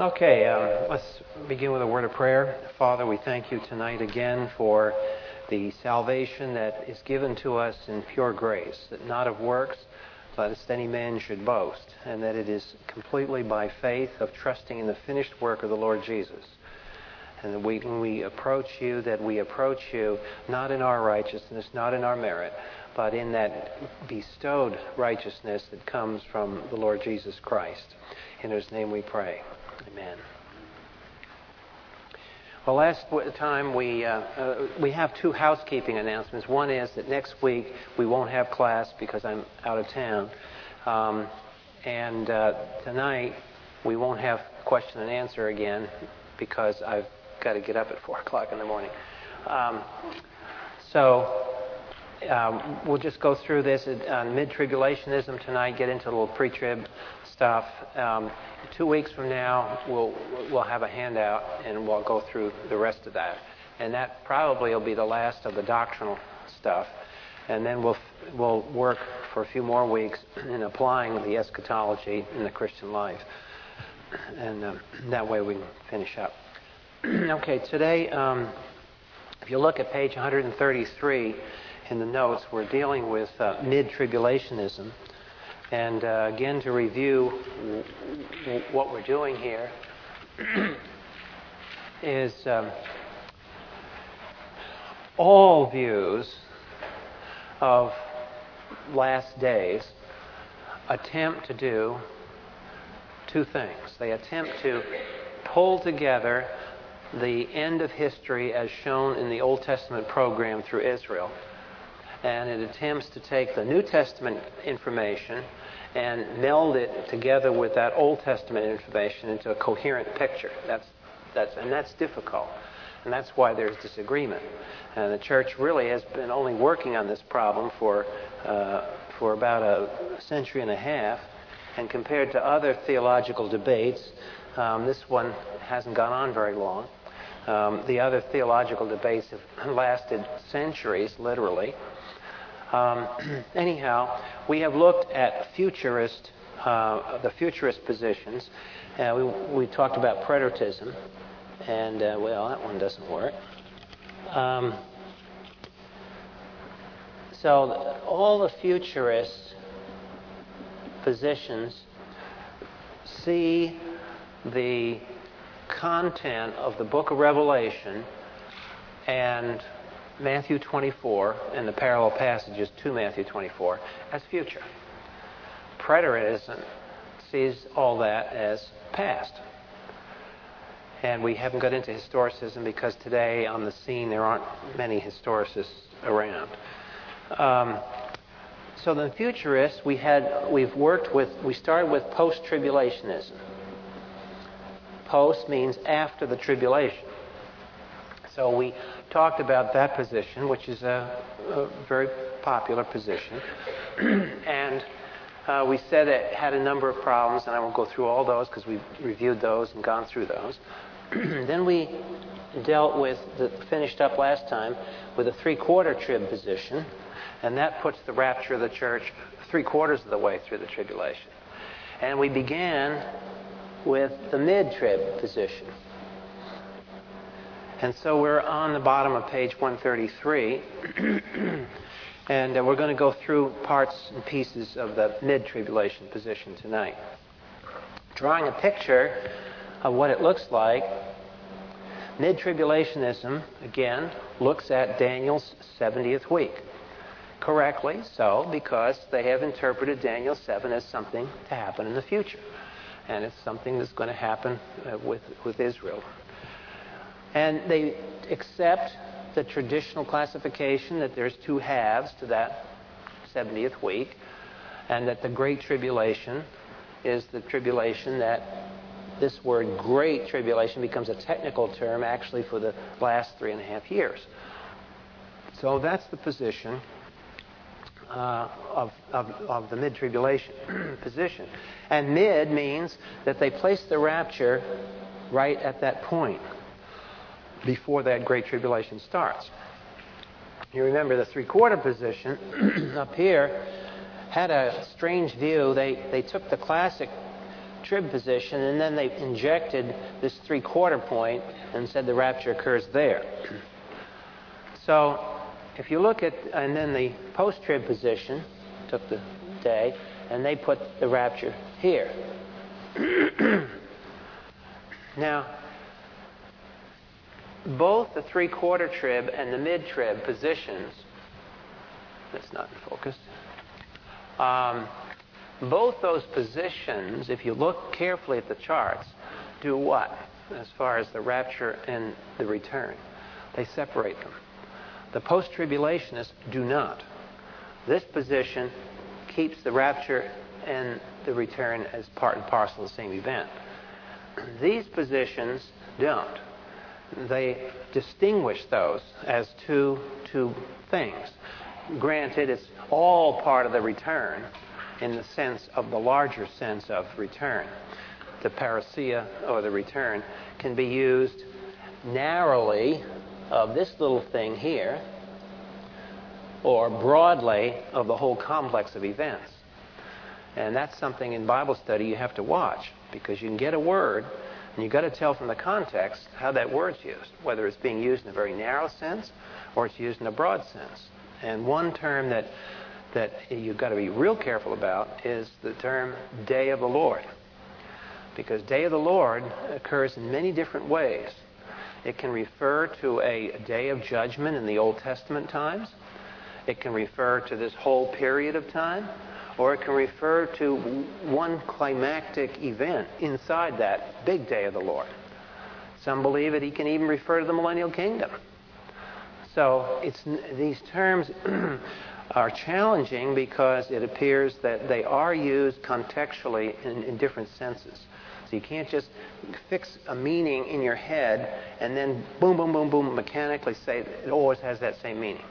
Okay, um, let's begin with a word of prayer. Father, we thank you tonight again for the salvation that is given to us in pure grace, that not of works, lest any man should boast, and that it is completely by faith of trusting in the finished work of the Lord Jesus. And that we, when we approach you, that we approach you not in our righteousness, not in our merit, but in that bestowed righteousness that comes from the Lord Jesus Christ. In whose name we pray. Amen. Well, last time we uh, uh, we have two housekeeping announcements. One is that next week we won't have class because I'm out of town, um, and uh, tonight we won't have question and answer again because I've got to get up at four o'clock in the morning. Um, so um, we'll just go through this on mid-tribulationism tonight. Get into a little pre-trib stuff. Um, two weeks from now, we'll we'll have a handout and we'll go through the rest of that. And that probably will be the last of the doctrinal stuff. And then we'll we'll work for a few more weeks in applying the eschatology in the Christian life. And um, that way we can finish up. okay, today, um, if you look at page 133 in the notes, we're dealing with uh, mid-tribulationism. And uh, again, to review w- what we're doing here is um, all views of last days attempt to do two things. They attempt to pull together the end of history as shown in the Old Testament program through Israel. And it attempts to take the New Testament information and meld it together with that Old Testament information into a coherent picture. That's, that's, and that's difficult. And that's why there's disagreement. And the church really has been only working on this problem for, uh, for about a century and a half. And compared to other theological debates, um, this one hasn't gone on very long. Um, the other theological debates have lasted centuries, literally. Um, anyhow, we have looked at futurist, uh, the futurist positions. Uh, we, we talked about preterism, and uh, well, that one doesn't work. Um, so all the futurist positions see the content of the book of Revelation and Matthew 24 and the parallel passages to Matthew 24 as future. Preterism sees all that as past. And we haven't got into historicism because today on the scene there aren't many historicists around. Um, so the futurists we had we've worked with we started with post-tribulationism. Post means after the tribulation. So we talked about that position, which is a, a very popular position. and uh, we said it had a number of problems, and I won't go through all those because we've reviewed those and gone through those. then we dealt with, the, finished up last time, with a three quarter trib position, and that puts the rapture of the church three quarters of the way through the tribulation. And we began with the mid trib position. And so we're on the bottom of page 133. and uh, we're going to go through parts and pieces of the mid tribulation position tonight. Drawing a picture of what it looks like, mid tribulationism, again, looks at Daniel's 70th week. Correctly so, because they have interpreted Daniel 7 as something to happen in the future. And it's something that's going to happen uh, with, with Israel and they accept the traditional classification that there's two halves to that 70th week, and that the Great Tribulation is the tribulation that this word Great Tribulation becomes a technical term actually for the last three and a half years. So that's the position uh, of, of, of the mid tribulation position. And mid means that they place the rapture right at that point before that great tribulation starts. You remember the three quarter position up here had a strange view. They, they took the classic trib position, and then they injected this three quarter point and said the rapture occurs there. So if you look at, and then the post trib position took the day, and they put the rapture here. now, both the three quarter trib and the mid trib positions, that's not in focus, um, both those positions, if you look carefully at the charts, do what as far as the rapture and the return? They separate them. The post tribulationists do not. This position keeps the rapture and the return as part and parcel of the same event. These positions don't. They distinguish those as two, two things. Granted, it's all part of the return in the sense of the larger sense of return. The parousia, or the return, can be used narrowly of this little thing here, or broadly of the whole complex of events. And that's something in Bible study you have to watch because you can get a word and you've got to tell from the context how that word's used, whether it's being used in a very narrow sense or it's used in a broad sense. And one term that that you've got to be real careful about is the term day of the Lord. Because day of the Lord occurs in many different ways. It can refer to a day of judgment in the Old Testament times. It can refer to this whole period of time, or it can refer to one climactic event inside that big day of the Lord. Some believe that he can even refer to the millennial kingdom. So these terms are challenging because it appears that they are used contextually in, in different senses. So you can't just fix a meaning in your head and then boom, boom, boom, boom, mechanically say it always has that same meaning.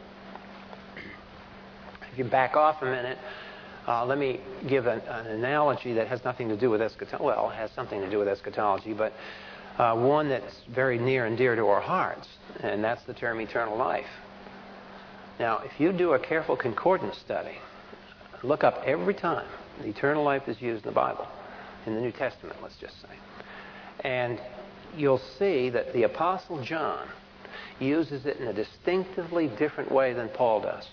If you back off a minute, uh, let me give an, an, analogy that has nothing to do with eschatology. Well, has something to do with eschatology, but uh, one that's very near and dear to our hearts, and that's the term eternal life. Now, if you do a careful concordance study, look up every time the eternal life is used in the Bible, in the New Testament, let's just say, and you'll see that the Apostle John uses it in a distinctively different way than Paul does.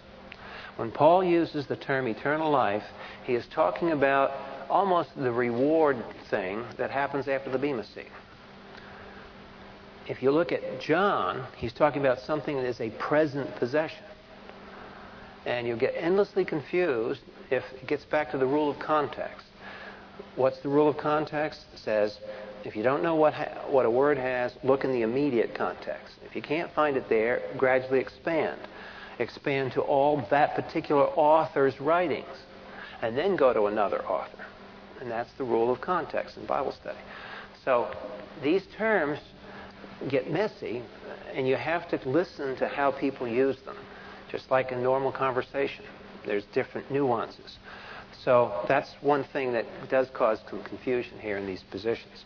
When Paul uses the term eternal life, he is talking about almost the reward thing that happens after the Bema seat. If you look at John, he's talking about something that is a present possession. And you get endlessly confused if it gets back to the rule of context. What's the rule of context? It says if you don't know what, ha- what a word has, look in the immediate context. If you can't find it there, gradually expand. Expand to all that particular author's writings. And then go to another author. And that's the rule of context in Bible study. So these terms get messy, and you have to listen to how people use them just like in normal conversation. There's different nuances. So that's one thing that does cause some confusion here in these positions.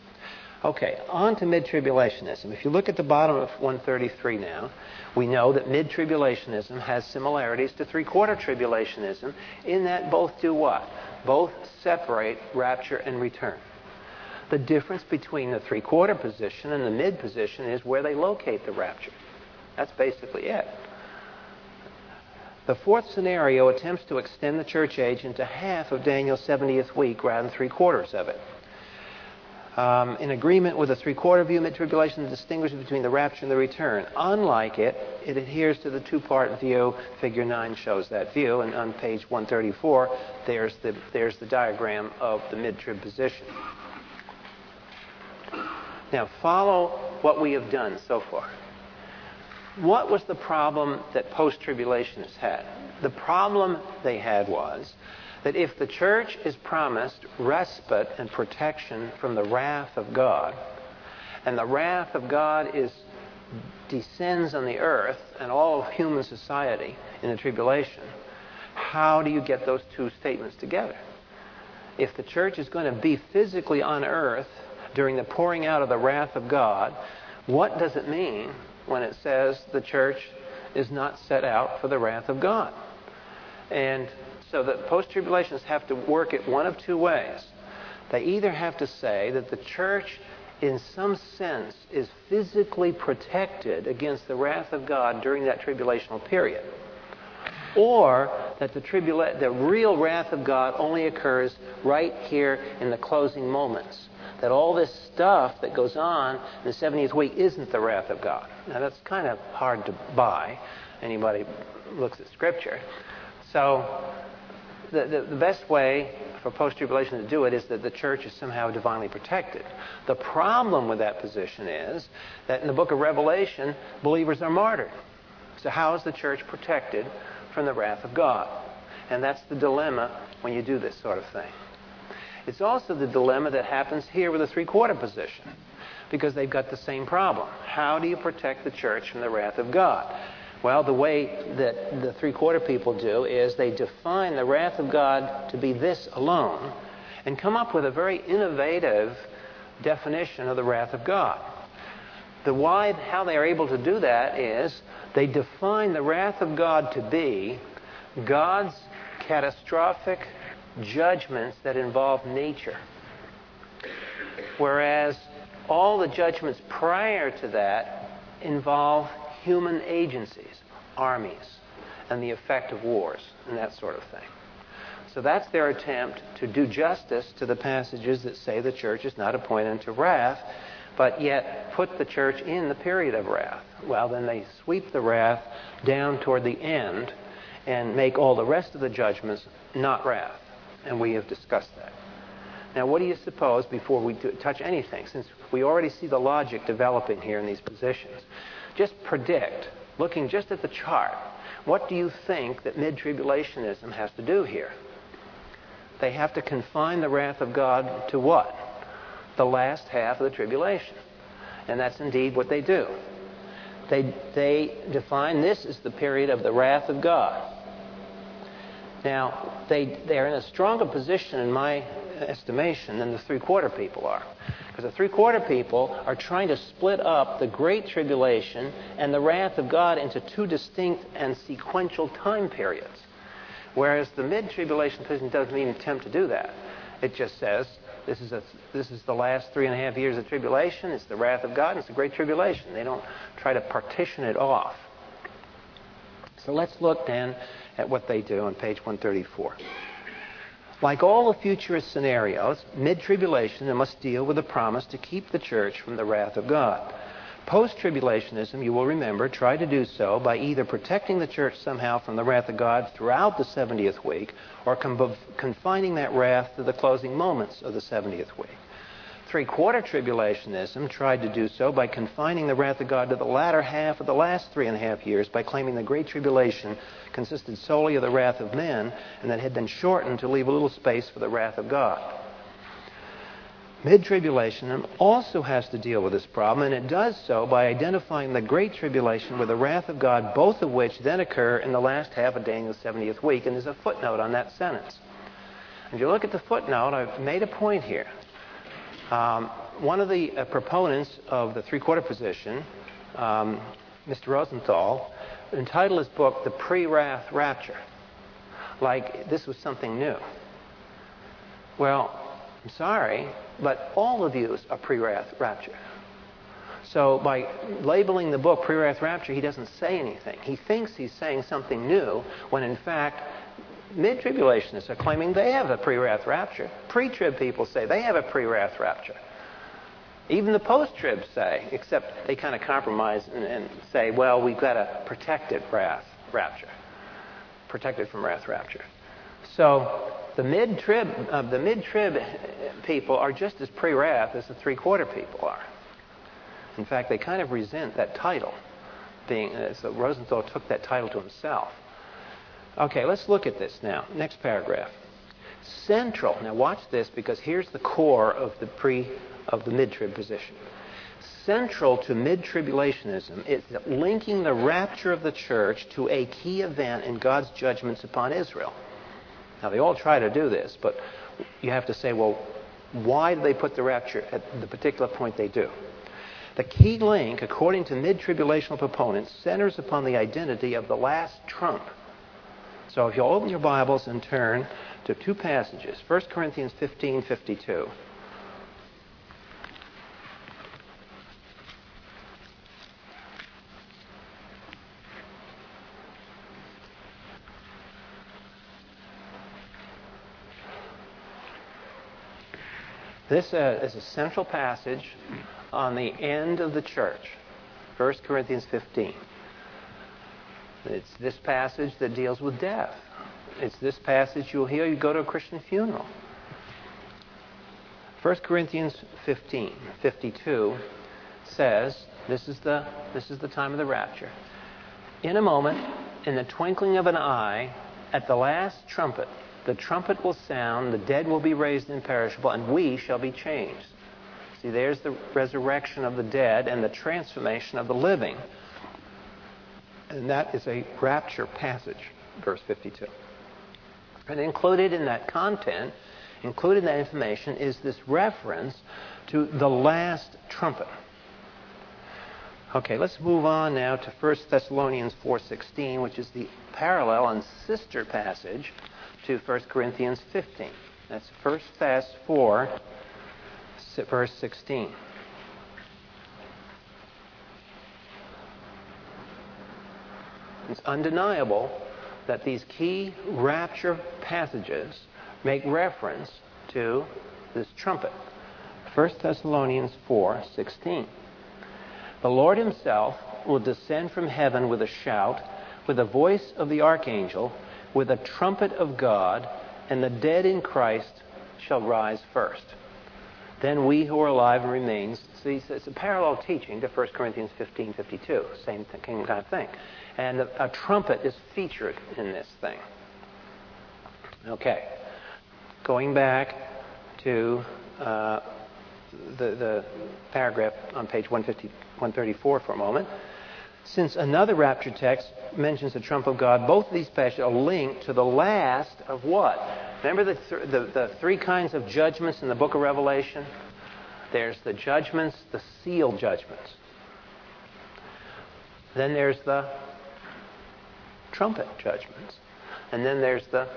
Okay, on to mid tribulationism. If you look at the bottom of 133 now, we know that mid tribulationism has similarities to three quarter tribulationism in that both do what? Both separate rapture and return. The difference between the three quarter position and the mid position is where they locate the rapture. That's basically it. The fourth scenario attempts to extend the church age into half of Daniel's 70th week rather than three quarters of it. Um, in agreement with the three quarter view, mid tribulation distinguishes between the rapture and the return. Unlike it, it adheres to the two part view. Figure 9 shows that view, and on page 134, there's the, there's the diagram of the mid trib position. Now, follow what we have done so far. What was the problem that post tribulationists had? The problem they had was that if the church is promised respite and protection from the wrath of God, and the wrath of God is descends on the earth and all of human society in the tribulation, how do you get those two statements together? If the church is going to be physically on earth during the pouring out of the wrath of God, what does it mean when it says the church is not set out for the wrath of God. And so the post tribulationists have to work it one of two ways. They either have to say that the church, in some sense, is physically protected against the wrath of God during that tribulational period, or that the, tribula- the real wrath of God only occurs right here in the closing moments. That all this stuff that goes on in the 70th week isn't the wrath of God. Now, that's kind of hard to buy. Anybody looks at Scripture. So, the, the, the best way for post tribulation to do it is that the church is somehow divinely protected. The problem with that position is that in the book of Revelation, believers are martyred. So, how is the church protected from the wrath of God? And that's the dilemma when you do this sort of thing. It's also the dilemma that happens here with the three quarter position because they've got the same problem. How do you protect the church from the wrath of God? Well, the way that the three quarter people do is they define the wrath of God to be this alone and come up with a very innovative definition of the wrath of God. The why, how they are able to do that is they define the wrath of God to be God's catastrophic judgments that involve nature. Whereas all the judgments prior to that involve human agencies, armies, and the effect of wars, and that sort of thing. So that's their attempt to do justice to the passages that say the church is not appointed unto wrath, but yet put the church in the period of wrath. Well, then they sweep the wrath down toward the end and make all the rest of the judgments not wrath. And we have discussed that. Now, what do you suppose, before we touch anything, since we already see the logic developing here in these positions, just predict, looking just at the chart, what do you think that mid tribulationism has to do here? They have to confine the wrath of God to what? The last half of the tribulation. And that's indeed what they do. They, they define this as the period of the wrath of God. Now, they, they're in a stronger position, in my estimation, than the three quarter people are. Because the three quarter people are trying to split up the Great Tribulation and the wrath of God into two distinct and sequential time periods. Whereas the mid tribulation position doesn't even attempt to do that. It just says this is, a, this is the last three and a half years of tribulation, it's the wrath of God, and it's the Great Tribulation. They don't try to partition it off. So let's look then at what they do on page 134. Like all the futurist scenarios, mid tribulation must deal with the promise to keep the church from the wrath of God. Post tribulationism, you will remember, tried to do so by either protecting the church somehow from the wrath of God throughout the 70th week or confining that wrath to the closing moments of the 70th week. Three quarter tribulationism tried to do so by confining the wrath of God to the latter half of the last three and a half years by claiming the Great Tribulation consisted solely of the wrath of men and that had been shortened to leave a little space for the wrath of God. Mid tribulation also has to deal with this problem, and it does so by identifying the Great Tribulation with the wrath of God, both of which then occur in the last half of Daniel's 70th week. And there's a footnote on that sentence. If you look at the footnote, I've made a point here. Um, one of the uh, proponents of the three quarter position, um, Mr. Rosenthal, entitled his book The Pre Wrath Rapture. Like this was something new. Well, I'm sorry, but all of you are pre wrath rapture. So by labeling the book pre wrath rapture, he doesn't say anything. He thinks he's saying something new when in fact Mid tribulationists are claiming they have a pre wrath rapture. Pre trib people say they have a pre wrath rapture. Even the post trib say, except they kind of compromise and, and, say, well, we've got a protected wrath rapture. Protected from wrath rapture. So the mid trib uh, the mid trib people are just as pre wrath as the three quarter people are. In fact, they kind of resent that title. Being, uh, so Rosenthal took that title to himself. Okay, let's look at this now. Next paragraph. Central. Now watch this because here's the core of the pre of the mid-trib position. Central to mid-tribulationism is linking the rapture of the church to a key event in God's judgments upon Israel. Now they all try to do this, but you have to say, well, why do they put the rapture at the particular point they do? The key link, according to mid tribulational proponents, centers upon the identity of the last trump So if you'll open your Bibles and turn to two passages 1 Corinthians 15 52. This uh, is a central passage on the end of the church, 1 Corinthians 15. It's this passage that deals with death. It's this passage you'll hear you go to a Christian funeral. 1 Corinthians 15, 52 says, this is, the, this is the time of the rapture. In a moment, in the twinkling of an eye, at the last trumpet, the trumpet will sound, the dead will be raised imperishable, and we shall be changed. See, there's the resurrection of the dead and the transformation of the living. And that is a rapture passage, verse 52. And included in that content, included in that information, is this reference to the last trumpet. Okay, let's move on now to 1 Thessalonians 4:16, which is the parallel and sister passage to 1 Corinthians 15. That's 1 Thess 4, verse 16. It's undeniable that these key rapture passages make reference to this trumpet. 1 Thessalonians 4:16. The Lord himself will descend from heaven with a shout, with the voice of the archangel, with a trumpet of God, and the dead in Christ shall rise first. Then we who are alive and remain. See, it's a parallel teaching to 1 Corinthians 15:52, same kind of thing. And a, a trumpet is featured in this thing. Okay, going back to uh, the, the paragraph on page 150, 134 for a moment. Since another rapture text mentions the trump of God, both of these passages are linked to the last of what? Remember the, th- the, the three kinds of judgments in the book of Revelation? There's the judgments, the seal judgments. Then there's the trumpet judgments. And then there's the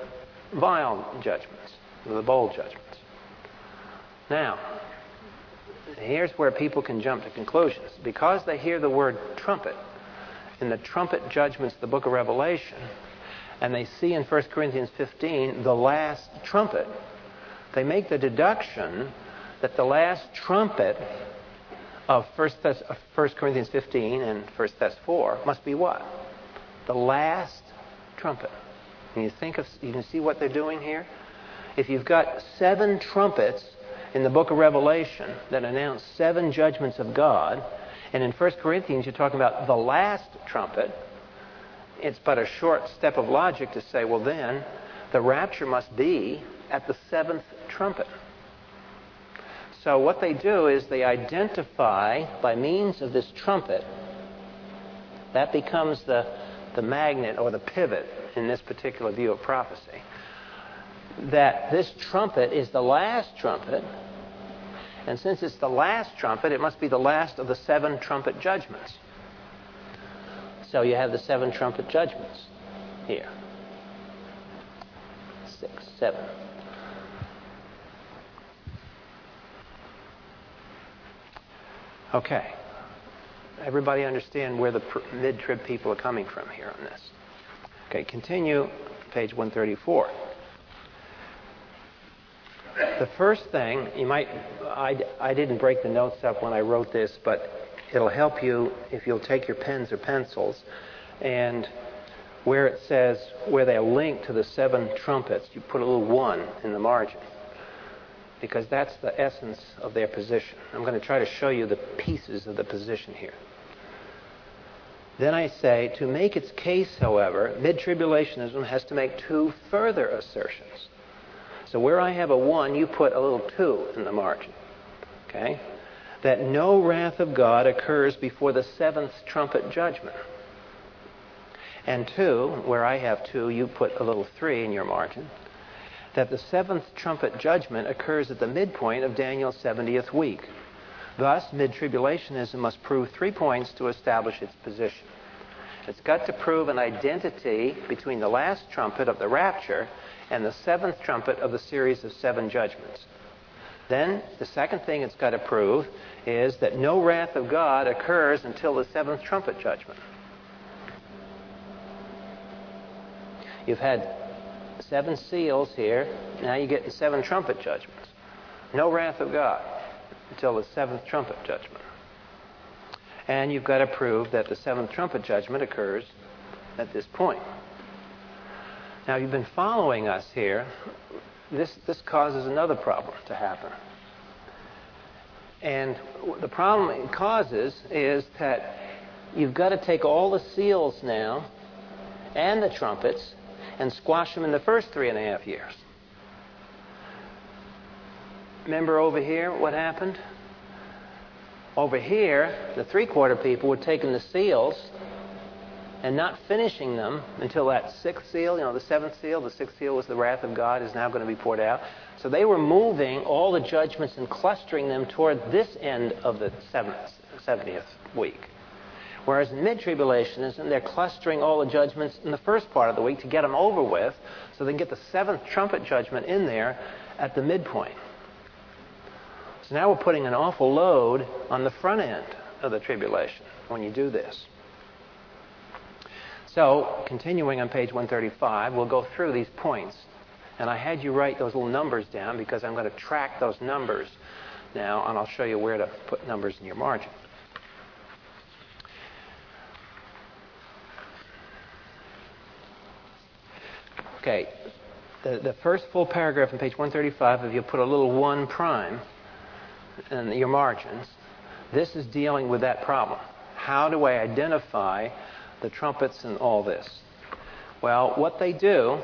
vial judgments, the bowl judgments. Now, here's where people can jump to conclusions. Because they hear the word trumpet in the trumpet judgments of the book of Revelation, and they see in 1 Corinthians 15 the last trumpet, they make the deduction that the last trumpet of 1, Thess- 1 Corinthians 15 and 1 Thess 4 must be what? The last trumpet. You think of, you can see what they're doing here? If you've got seven trumpets in the book of Revelation that announce seven judgments of God, and in 1 Corinthians you're talking about the last trumpet, it's but a short step of logic to say, well, then the rapture must be at the seventh trumpet. So what they do is they identify by means of this trumpet, that becomes the, the magnet or the pivot in this particular view of prophecy, that this trumpet is the last trumpet, and since it's the last trumpet, it must be the last of the seven trumpet judgments. So you have the seven trumpet judgments here. Six, seven. Okay. Everybody understand where the mid trib people are coming from here on this. Okay, continue, page 134. The first thing, you might, I, I didn't break the notes up when I wrote this, but it'll help you if you'll take your pens or pencils and where it says, where they're linked to the seven trumpets, you put a little one in the margin because that's the essence of their position. I'm going to try to show you the pieces of the position here. Then I say, to make its case, however, mid tribulationism has to make two further assertions. So where I have a 1, you put a little 2 in the margin. Okay? That no wrath of God occurs before the seventh trumpet judgment. And 2, where I have 2, you put a little 3 in your margin. That the seventh trumpet judgment occurs at the midpoint of Daniel's 70th week. Thus, mid tribulationism must prove three points to establish its position. It's got to prove an identity between the last trumpet of the rapture and the seventh trumpet of the series of seven judgments. Then, the second thing it's got to prove is that no wrath of God occurs until the seventh trumpet judgment. You've had seven seals here. Now you get the seven trumpet judgments. No wrath of God until the seventh trumpet judgment. And you've got to prove that the seventh trumpet judgment occurs at this point. Now, you've been following us here. This, this causes another problem to happen. And the problem it causes is that you've got to take all the seals now and the trumpets and squash them in the first three and a half years. Remember over here what happened? Over here, the three quarter people were taking the seals and not finishing them until that sixth seal, you know, the seventh seal, the sixth seal was the wrath of God is now going to be poured out. So they were moving all the judgments and clustering them toward this end of the seventh, 70th week. Whereas in mid-tribulationism, they're clustering all the judgments in the first part of the week to get them over with so they can get the seventh trumpet judgment in there at the midpoint. So now we're putting an awful load on the front end of the tribulation when you do this. So, continuing on page 135, we'll go through these points. And I had you write those little numbers down because I'm going to track those numbers now, and I'll show you where to put numbers in your margin. Okay, the, the first full paragraph on page 135, if you put a little 1 prime in your margins, this is dealing with that problem. How do I identify the trumpets and all this? Well, what they do,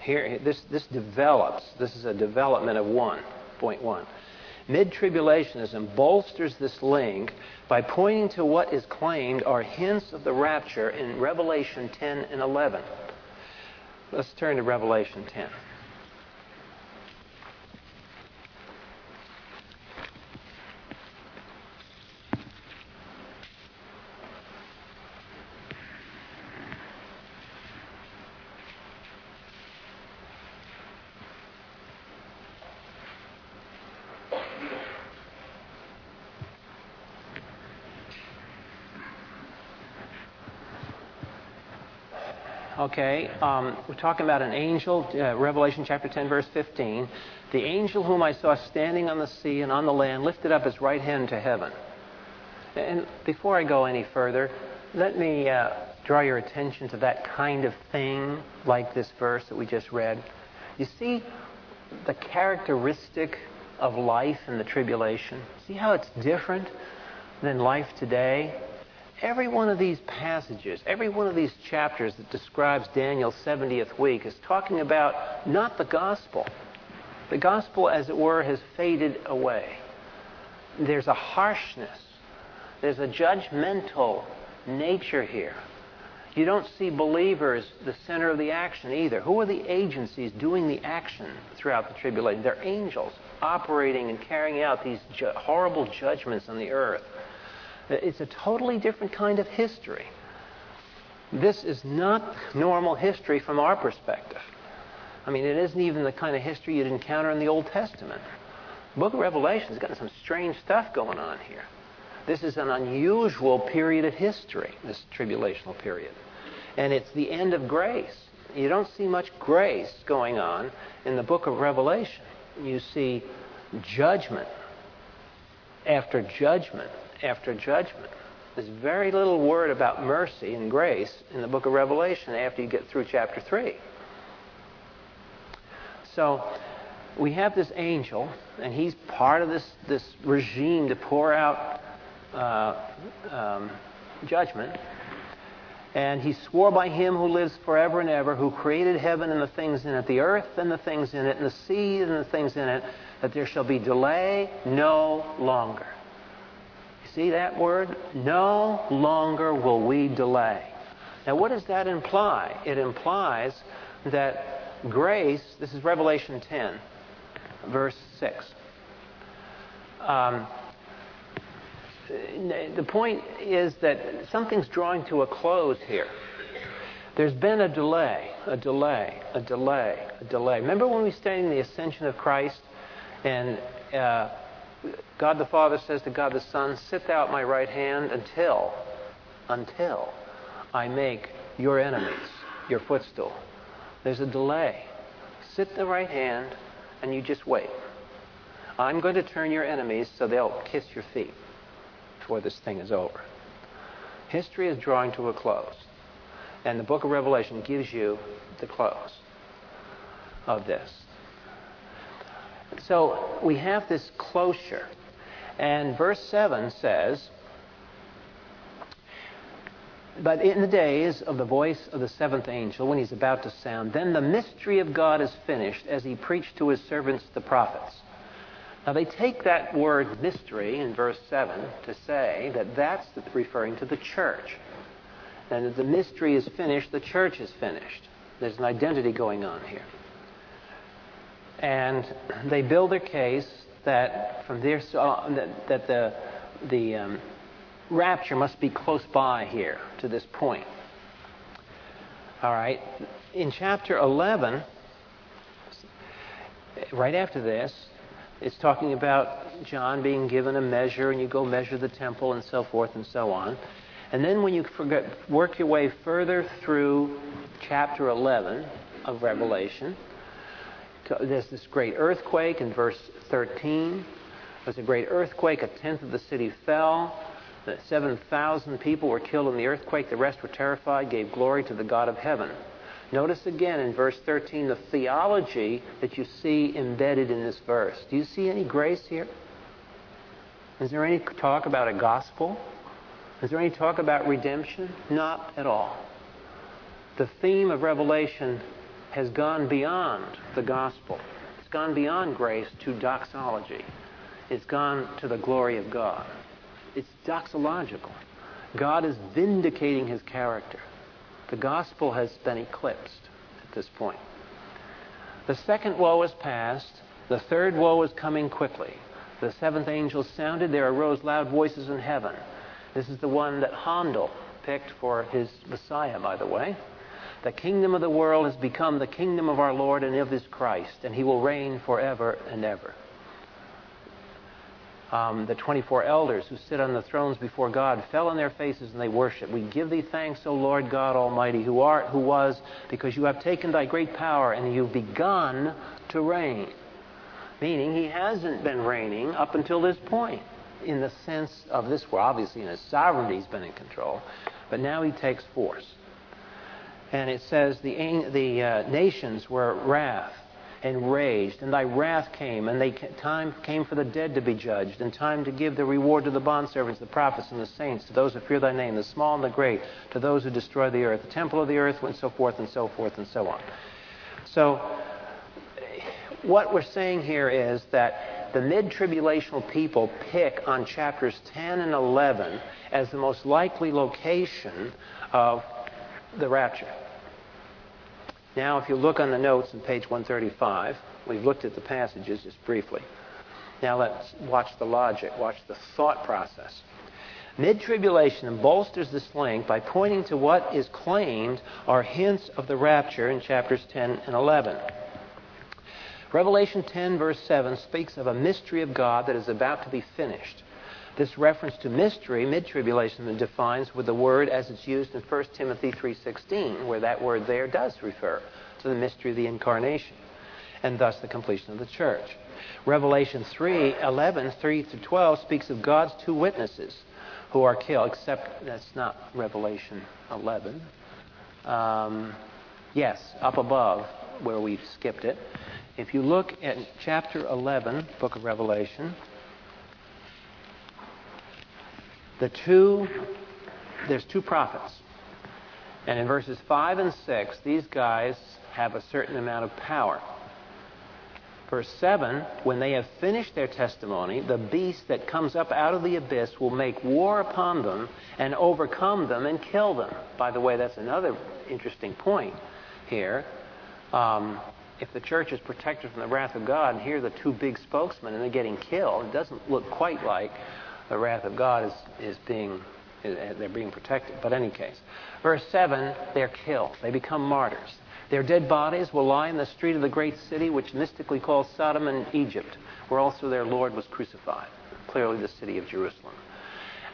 here, this, this develops, this is a development of 1.1. Mid tribulationism bolsters this link by pointing to what is claimed are hints of the rapture in Revelation 10 and 11. Let's turn to Revelation 10. Okay, um, we're talking about an angel, uh, Revelation chapter 10, verse 15. The angel whom I saw standing on the sea and on the land lifted up his right hand to heaven. And before I go any further, let me uh, draw your attention to that kind of thing like this verse that we just read. You see the characteristic of life in the tribulation? See how it's different than life today? Every one of these passages, every one of these chapters that describes Daniel's 70th week is talking about not the gospel. The gospel, as it were, has faded away. There's a harshness, there's a judgmental nature here. You don't see believers the center of the action either. Who are the agencies doing the action throughout the tribulation? They're angels operating and carrying out these ju- horrible judgments on the earth. It's a totally different kind of history. This is not normal history from our perspective. I mean, it isn't even the kind of history you'd encounter in the Old Testament. The book of Revelation has got some strange stuff going on here. This is an unusual period of history, this tribulational period. And it's the end of grace. You don't see much grace going on in the book of Revelation. You see judgment after judgment after judgment. There's very little word about mercy and grace in the book of Revelation after you get through chapter 3. So we have this angel, and he's part of this, this regime to pour out uh, um, judgment. And he swore by him who lives forever and ever, who created heaven and the things in it, the earth and the things in it, and the sea and the things in it, that there shall be delay no longer. See that word? No longer will we delay. Now, what does that imply? It implies that grace, this is Revelation 10, verse 6. Um, the point is that something's drawing to a close here. There's been a delay, a delay, a delay, a delay. Remember when we studied the ascension of Christ and uh, God the Father says to God the Son, Sit thou at my right hand until, until I make your enemies your footstool. There's a delay. Sit at the right hand and you just wait. I'm going to turn your enemies so they'll kiss your feet before this thing is over. History is drawing to a close. And the book of Revelation gives you the close of this. So we have this closure. And verse 7 says, But in the days of the voice of the seventh angel, when he's about to sound, then the mystery of God is finished as he preached to his servants the prophets. Now they take that word mystery in verse 7 to say that that's referring to the church. And as the mystery is finished, the church is finished. There's an identity going on here. And they build their case that from their uh, that, that the the um, rapture must be close by here to this point. All right. In chapter 11, right after this, it's talking about John being given a measure, and you go measure the temple and so forth and so on. And then when you forget, work your way further through chapter 11 of Revelation, there's this great earthquake in verse 13. There's a great earthquake, a tenth of the city fell. 7,000 people were killed in the earthquake. The rest were terrified, gave glory to the God of heaven. Notice again in verse 13 the theology that you see embedded in this verse. Do you see any grace here? Is there any talk about a gospel? Is there any talk about redemption? Not at all. The theme of Revelation has gone beyond the gospel. It's gone beyond grace to doxology. It's gone to the glory of God. It's doxological. God is vindicating his character. The gospel has been eclipsed at this point. The second woe is past. The third woe is coming quickly. The seventh angel sounded. There arose loud voices in heaven. This is the one that Handel picked for his Messiah, by the way. The kingdom of the world has become the kingdom of our Lord and of his Christ, and he will reign forever and ever. Um, the 24 elders who sit on the thrones before God fell on their faces and they worship. We give thee thanks, O Lord God Almighty, who art, who was, because you have taken thy great power and you've begun to reign. Meaning he hasn't been reigning up until this point in the sense of this world. Obviously, in his sovereignty, he's been in control, but now he takes force. And it says the, the uh, nations were wrath and raged, and thy wrath came, and they, time came for the dead to be judged, and time to give the reward to the bondservants, the prophets, and the saints, to those who fear thy name, the small and the great, to those who destroy the earth, the temple of the earth, and so forth and so forth and so on. So, what we're saying here is that the mid tribulational people pick on chapters 10 and 11 as the most likely location of the rapture. Now, if you look on the notes on page 135, we've looked at the passages just briefly. Now, let's watch the logic, watch the thought process. Mid tribulation bolsters this link by pointing to what is claimed are hints of the rapture in chapters 10 and 11. Revelation 10, verse 7, speaks of a mystery of God that is about to be finished. This reference to mystery, mid-tribulation, defines with the word as it's used in 1 Timothy 3.16, where that word there does refer to the mystery of the incarnation, and thus the completion of the church. Revelation 3:11, 3 to 12 speaks of God's two witnesses who are killed, except that's not Revelation 11. Um, yes, up above where we've skipped it. If you look at chapter 11, book of Revelation, the two, there's two prophets. And in verses 5 and 6, these guys have a certain amount of power. Verse 7 When they have finished their testimony, the beast that comes up out of the abyss will make war upon them and overcome them and kill them. By the way, that's another interesting point here. Um, if the church is protected from the wrath of God, and here are the two big spokesmen and they're getting killed, it doesn't look quite like the wrath of God is, is being they're being protected. But any case, verse 7, they're killed. They become martyrs. Their dead bodies will lie in the street of the great city, which mystically calls Sodom and Egypt, where also their Lord was crucified. Clearly, the city of Jerusalem.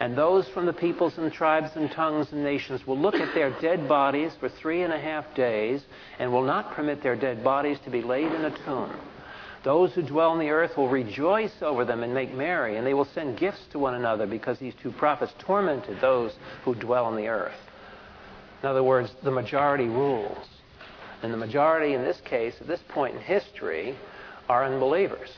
And those from the peoples and tribes and tongues and nations will look at their dead bodies for three and a half days and will not permit their dead bodies to be laid in a tomb. Those who dwell on the earth will rejoice over them and make merry, and they will send gifts to one another because these two prophets tormented those who dwell on the earth. In other words, the majority rules. And the majority, in this case, at this point in history, are unbelievers.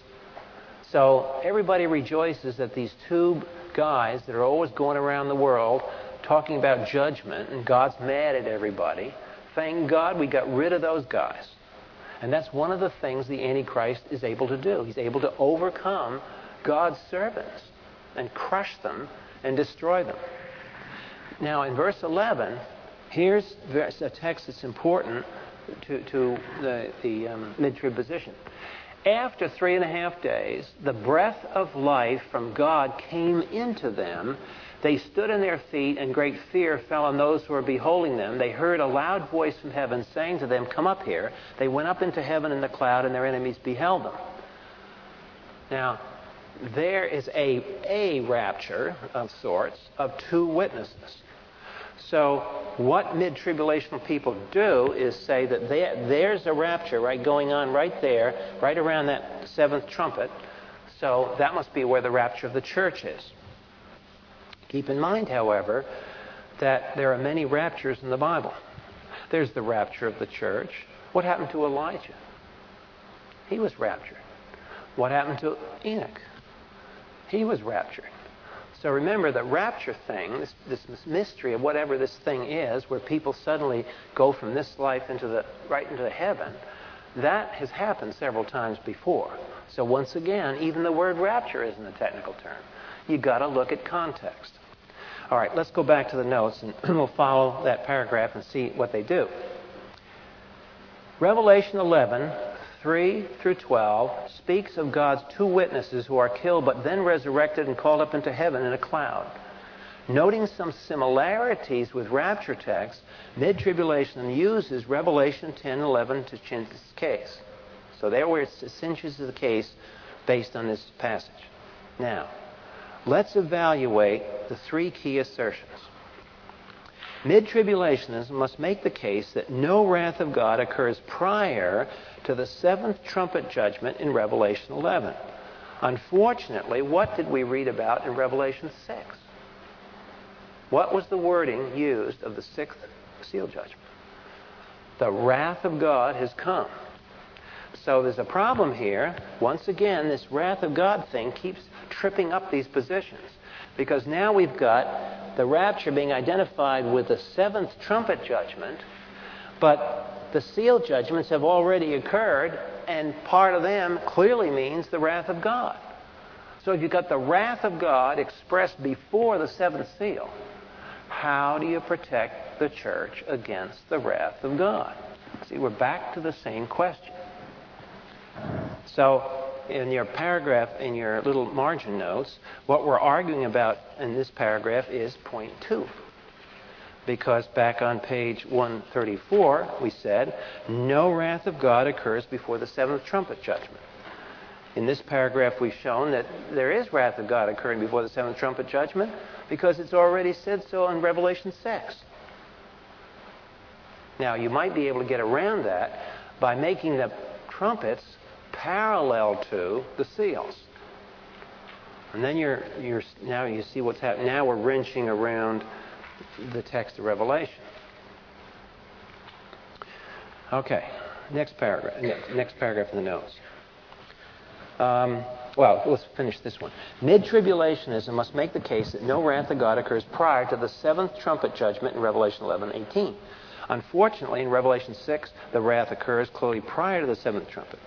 So everybody rejoices that these two guys that are always going around the world talking about judgment and God's mad at everybody. Thank God we got rid of those guys. And that's one of the things the Antichrist is able to do. He's able to overcome God's servants and crush them and destroy them. Now, in verse 11, here's a text that's important to, to the, the um, mid trib position. After three and a half days, the breath of life from God came into them. They stood on their feet, and great fear fell on those who were beholding them. They heard a loud voice from heaven saying to them, Come up here. They went up into heaven in the cloud, and their enemies beheld them. Now, there is a, a rapture of sorts of two witnesses. So, what mid tribulational people do is say that there's a rapture right going on right there, right around that seventh trumpet. So, that must be where the rapture of the church is. Keep in mind, however, that there are many raptures in the Bible. There's the rapture of the church. What happened to Elijah? He was raptured. What happened to Enoch? He was raptured. So remember the rapture thing, this, this mystery of whatever this thing is, where people suddenly go from this life into the right into heaven, that has happened several times before. So once again, even the word rapture isn't a technical term. You've got to look at context. All right, let's go back to the notes and we'll follow that paragraph and see what they do. Revelation 11 3 through 12 speaks of God's two witnesses who are killed but then resurrected and called up into heaven in a cloud. Noting some similarities with rapture texts, mid tribulation uses Revelation 10 11 to cinch this case. So there where it cinches the case based on this passage. Now, let's evaluate the three key assertions. Mid tribulationists must make the case that no wrath of God occurs prior to the seventh trumpet judgment in Revelation 11. Unfortunately, what did we read about in Revelation 6? What was the wording used of the sixth seal judgment? The wrath of God has come. So there's a problem here. Once again, this wrath of God thing keeps tripping up these positions. Because now we've got the rapture being identified with the seventh trumpet judgment, but the seal judgments have already occurred, and part of them clearly means the wrath of God. So if you've got the wrath of God expressed before the seventh seal, how do you protect the church against the wrath of God? See, we're back to the same question. So in your paragraph, in your little margin notes, what we're arguing about in this paragraph is point two. Because back on page 134, we said, no wrath of God occurs before the seventh trumpet judgment. In this paragraph, we've shown that there is wrath of God occurring before the seventh trumpet judgment because it's already said so in Revelation 6. Now, you might be able to get around that by making the trumpets parallel to the seals. And then you're, you're, now you see what's happening. Now we're wrenching around the text of Revelation. Okay, next paragraph. Next paragraph in the notes. Um, well, let's finish this one. Mid tribulationism must make the case that no wrath of God occurs prior to the seventh trumpet judgment in Revelation 11 18. Unfortunately, in Revelation 6, the wrath occurs clearly prior to the seventh trumpet.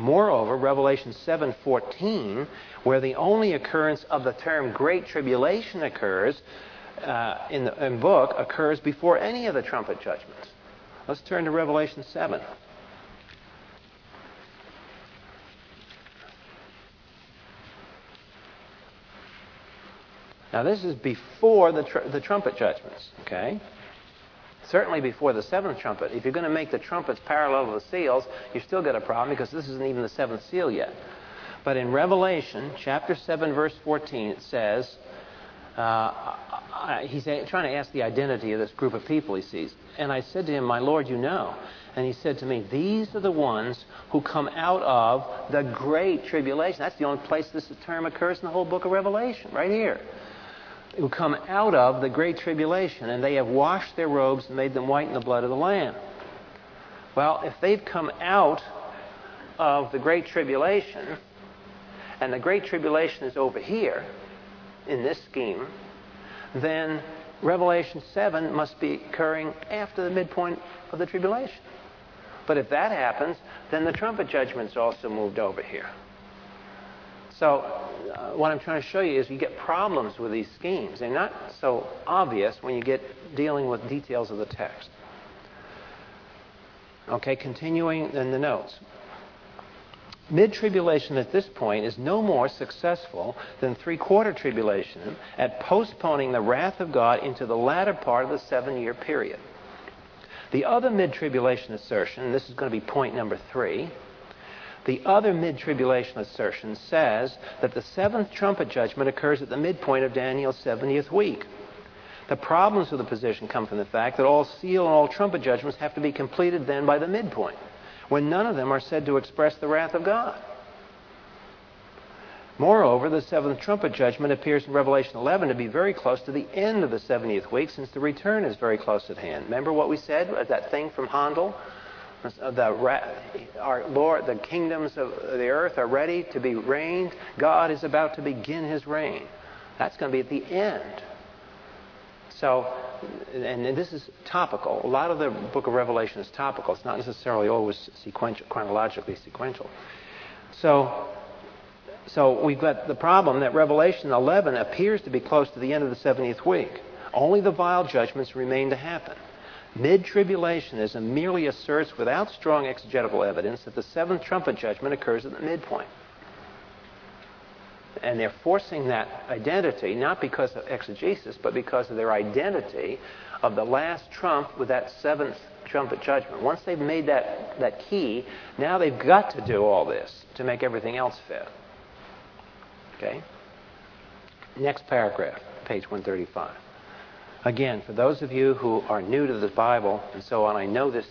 Moreover, Revelation 7:14, where the only occurrence of the term great tribulation occurs uh, in the in book, occurs before any of the trumpet judgments. Let's turn to Revelation 7. Now, this is before the, tr- the trumpet judgments, okay? Certainly before the seventh trumpet. If you're going to make the trumpets parallel to the seals, you still got a problem because this isn't even the seventh seal yet. But in Revelation chapter 7, verse 14, it says, uh, he's trying to ask the identity of this group of people he sees. And I said to him, My Lord, you know. And he said to me, These are the ones who come out of the great tribulation. That's the only place this term occurs in the whole book of Revelation, right here. Who come out of the great tribulation, and they have washed their robes and made them white in the blood of the Lamb. Well, if they've come out of the great tribulation, and the great tribulation is over here in this scheme, then Revelation 7 must be occurring after the midpoint of the tribulation. But if that happens, then the trumpet judgment's also moved over here. So, uh, what I'm trying to show you is you get problems with these schemes. They're not so obvious when you get dealing with details of the text. Okay, continuing in the notes. Mid tribulation at this point is no more successful than three quarter tribulation at postponing the wrath of God into the latter part of the seven year period. The other mid tribulation assertion, this is going to be point number three, the other mid tribulation assertion says that the seventh trumpet judgment occurs at the midpoint of Daniel's 70th week. The problems with the position come from the fact that all seal and all trumpet judgments have to be completed then by the midpoint when none of them are said to express the wrath of God. Moreover, the seventh trumpet judgment appears in Revelation 11 to be very close to the end of the 70th week since the return is very close at hand. Remember what we said, that thing from Handel? The, our Lord, the kingdoms of the earth are ready to be reigned. God is about to begin his reign. That's going to be at the end. So, and this is topical. A lot of the book of Revelation is topical. It's not necessarily always sequential, chronologically sequential. So, so we've got the problem that Revelation 11 appears to be close to the end of the 70th week. Only the vial judgments remain to happen. Mid tribulationism merely asserts without strong exegetical evidence that the seventh trumpet judgment occurs at the midpoint. And they're forcing that identity, not because of exegesis, but because of their identity of the last trump with that seventh trumpet judgment. Once they've made that, that key, now they've got to do all this to make everything else fit. Okay? Next paragraph, page 135. Again, for those of you who are new to the Bible and so on, I know this,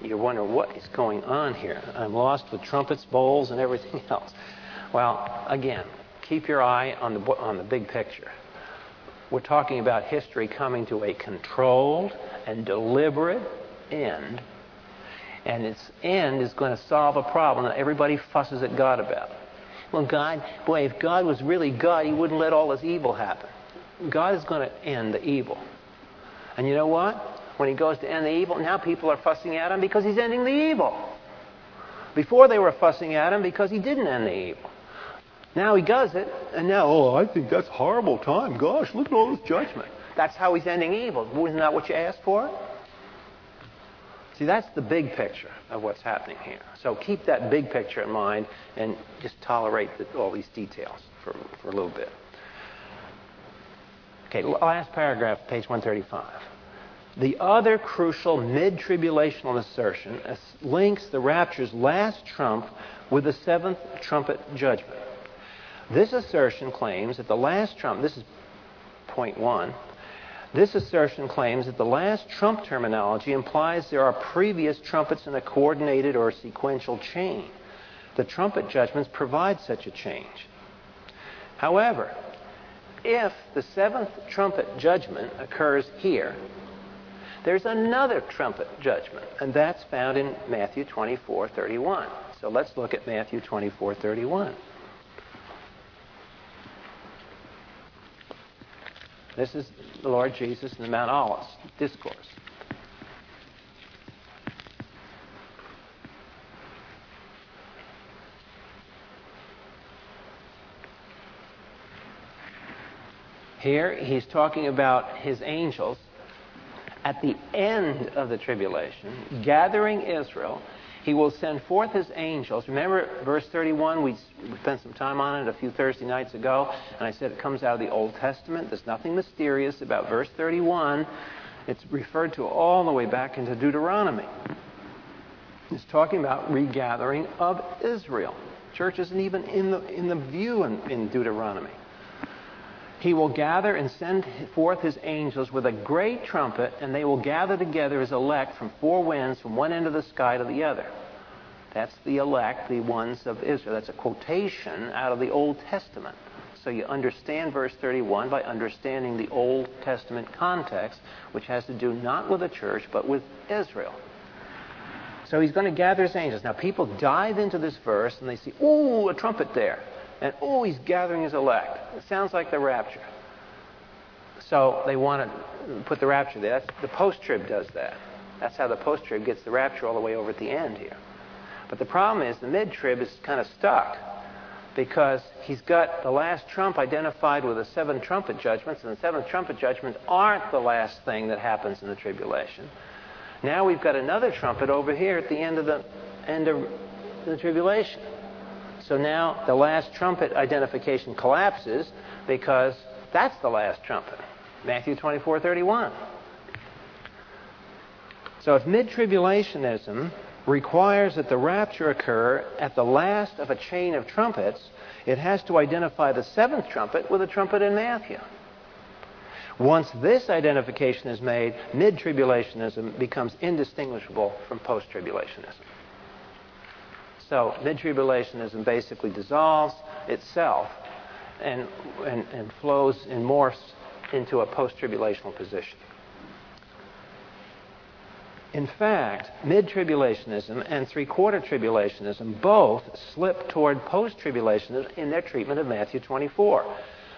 you're wondering what is going on here. I'm lost with trumpets, bowls, and everything else. Well, again, keep your eye on the, on the big picture. We're talking about history coming to a controlled and deliberate end. And its end is going to solve a problem that everybody fusses at God about. Well, God, boy, if God was really God, He wouldn't let all this evil happen. God is going to end the evil. And you know what? When He goes to end the evil, now people are fussing at Him because He's ending the evil. Before they were fussing at Him because He didn't end the evil. Now he does it, and now, oh, I think that's horrible time. Gosh, look at all this judgment. That's how he's ending evil. Wasn't that what you asked for? See, that's the big picture of what's happening here. So keep that big picture in mind and just tolerate the, all these details for, for a little bit. Okay, last paragraph, page 135. The other crucial mid tribulational assertion uh, links the rapture's last trump with the seventh trumpet judgment. This assertion claims that the last trump, this is point one, this assertion claims that the last trump terminology implies there are previous trumpets in a coordinated or sequential chain. The trumpet judgments provide such a change. However, if the seventh trumpet judgment occurs here, there's another trumpet judgment, and that's found in Matthew 24:31. So let's look at Matthew 24:31. This is the Lord Jesus in the Mount Olivet discourse. Here, he's talking about his angels at the end of the tribulation, gathering Israel. He will send forth his angels. Remember verse 31? We spent some time on it a few Thursday nights ago, and I said it comes out of the Old Testament. There's nothing mysterious about verse 31. It's referred to all the way back into Deuteronomy. It's talking about regathering of Israel. Church isn't even in the, in the view in, in Deuteronomy. He will gather and send forth his angels with a great trumpet, and they will gather together his elect from four winds, from one end of the sky to the other. That's the elect, the ones of Israel. That's a quotation out of the Old Testament. So you understand verse 31 by understanding the Old Testament context, which has to do not with the church, but with Israel. So he's going to gather his angels. Now, people dive into this verse and they see, ooh, a trumpet there. And oh, he's gathering his elect. It sounds like the rapture. So they want to put the rapture there. That's, the post trib does that. That's how the post trib gets the rapture all the way over at the end here. But the problem is the mid trib is kind of stuck because he's got the last trump identified with the seven trumpet judgments, and the seven trumpet judgments aren't the last thing that happens in the tribulation. Now we've got another trumpet over here at the end of the end of the tribulation. So now the last trumpet identification collapses because that's the last trumpet. Matthew 24 31. So if mid tribulationism requires that the rapture occur at the last of a chain of trumpets, it has to identify the seventh trumpet with a trumpet in Matthew. Once this identification is made, mid tribulationism becomes indistinguishable from post tribulationism. So mid tribulationism basically dissolves itself and, and, and flows and morphs into a post tribulational position. In fact, mid tribulationism and three quarter tribulationism both slip toward post tribulationism in their treatment of Matthew 24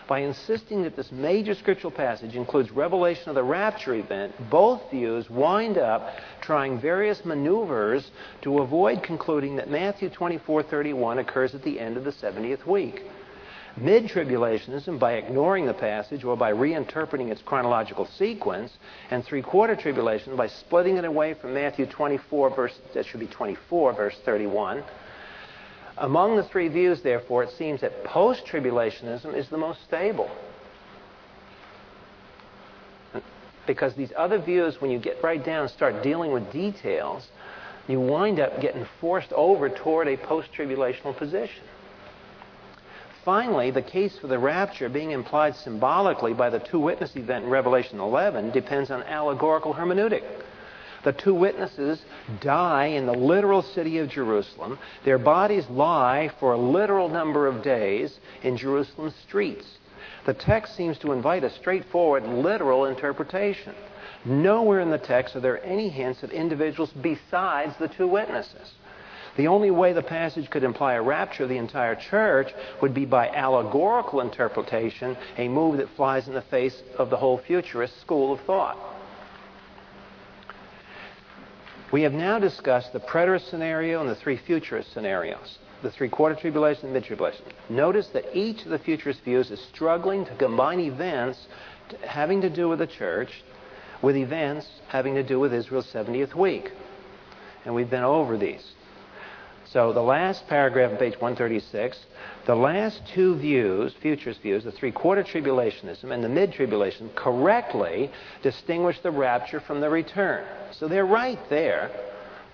by insisting that this major scriptural passage includes revelation of the rapture event, both views wind up trying various maneuvers to avoid concluding that Matthew 24:31 occurs at the end of the 70th week. Mid-tribulationism, by ignoring the passage or by reinterpreting its chronological sequence, and three-quarter tribulation by splitting it away from Matthew 24 verse that should be 24 verse 31 among the three views, therefore, it seems that post tribulationism is the most stable. Because these other views, when you get right down and start dealing with details, you wind up getting forced over toward a post tribulational position. Finally, the case for the rapture being implied symbolically by the two witness event in Revelation 11 depends on allegorical hermeneutic. The two witnesses die in the literal city of Jerusalem. Their bodies lie for a literal number of days in Jerusalem's streets. The text seems to invite a straightforward, literal interpretation. Nowhere in the text are there any hints of individuals besides the two witnesses. The only way the passage could imply a rapture of the entire church would be by allegorical interpretation, a move that flies in the face of the whole futurist school of thought. We have now discussed the preterist scenario and the three futurist scenarios the three quarter tribulation and mid tribulation. Notice that each of the futurist views is struggling to combine events having to do with the church with events having to do with Israel's 70th week. And we've been over these. So the last paragraph on page 136, the last two views, futurist views, the three-quarter tribulationism and the mid-tribulation, correctly distinguish the rapture from the return. So they're right there.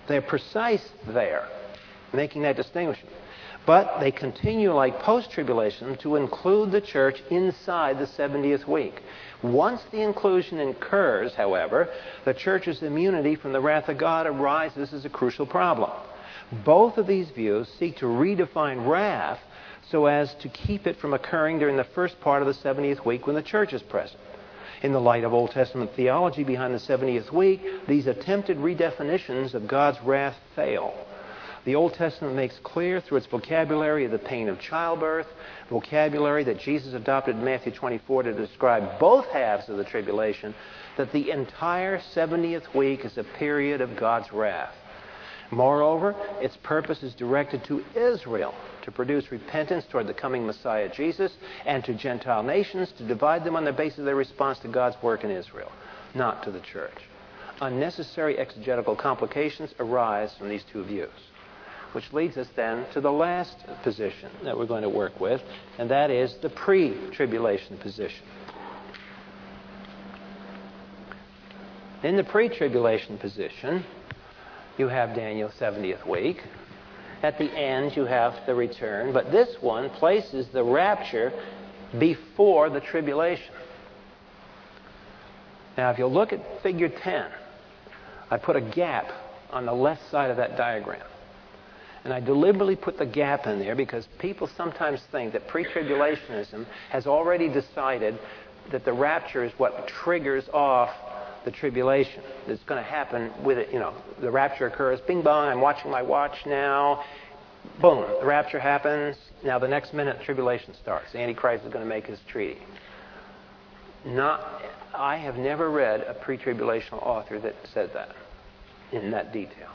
They're precise there, making that distinction. But they continue, like post-tribulation, to include the church inside the 70th week. Once the inclusion occurs, however, the church's immunity from the wrath of God arises as a crucial problem. Both of these views seek to redefine wrath so as to keep it from occurring during the first part of the 70th week when the church is present. In the light of Old Testament theology behind the 70th week, these attempted redefinitions of God's wrath fail. The Old Testament makes clear through its vocabulary of the pain of childbirth, vocabulary that Jesus adopted in Matthew 24 to describe both halves of the tribulation, that the entire 70th week is a period of God's wrath. Moreover, its purpose is directed to Israel to produce repentance toward the coming Messiah Jesus and to Gentile nations to divide them on the basis of their response to God's work in Israel, not to the church. unnecessary exegetical complications arise from these two views. Which leads us then to the last position that we're going to work with, and that is the pre tribulation position. In the pre tribulation position, you have Daniel's 70th week. At the end, you have the return. But this one places the rapture before the tribulation. Now, if you look at figure 10, I put a gap on the left side of that diagram. And I deliberately put the gap in there because people sometimes think that pre tribulationism has already decided that the rapture is what triggers off the tribulation that's going to happen with it. You know, the rapture occurs, bing bong, I'm watching my watch now. Boom, the rapture happens. Now, the next minute, tribulation starts. The Antichrist is going to make his treaty. Not, I have never read a pre tribulational author that said that in that detail.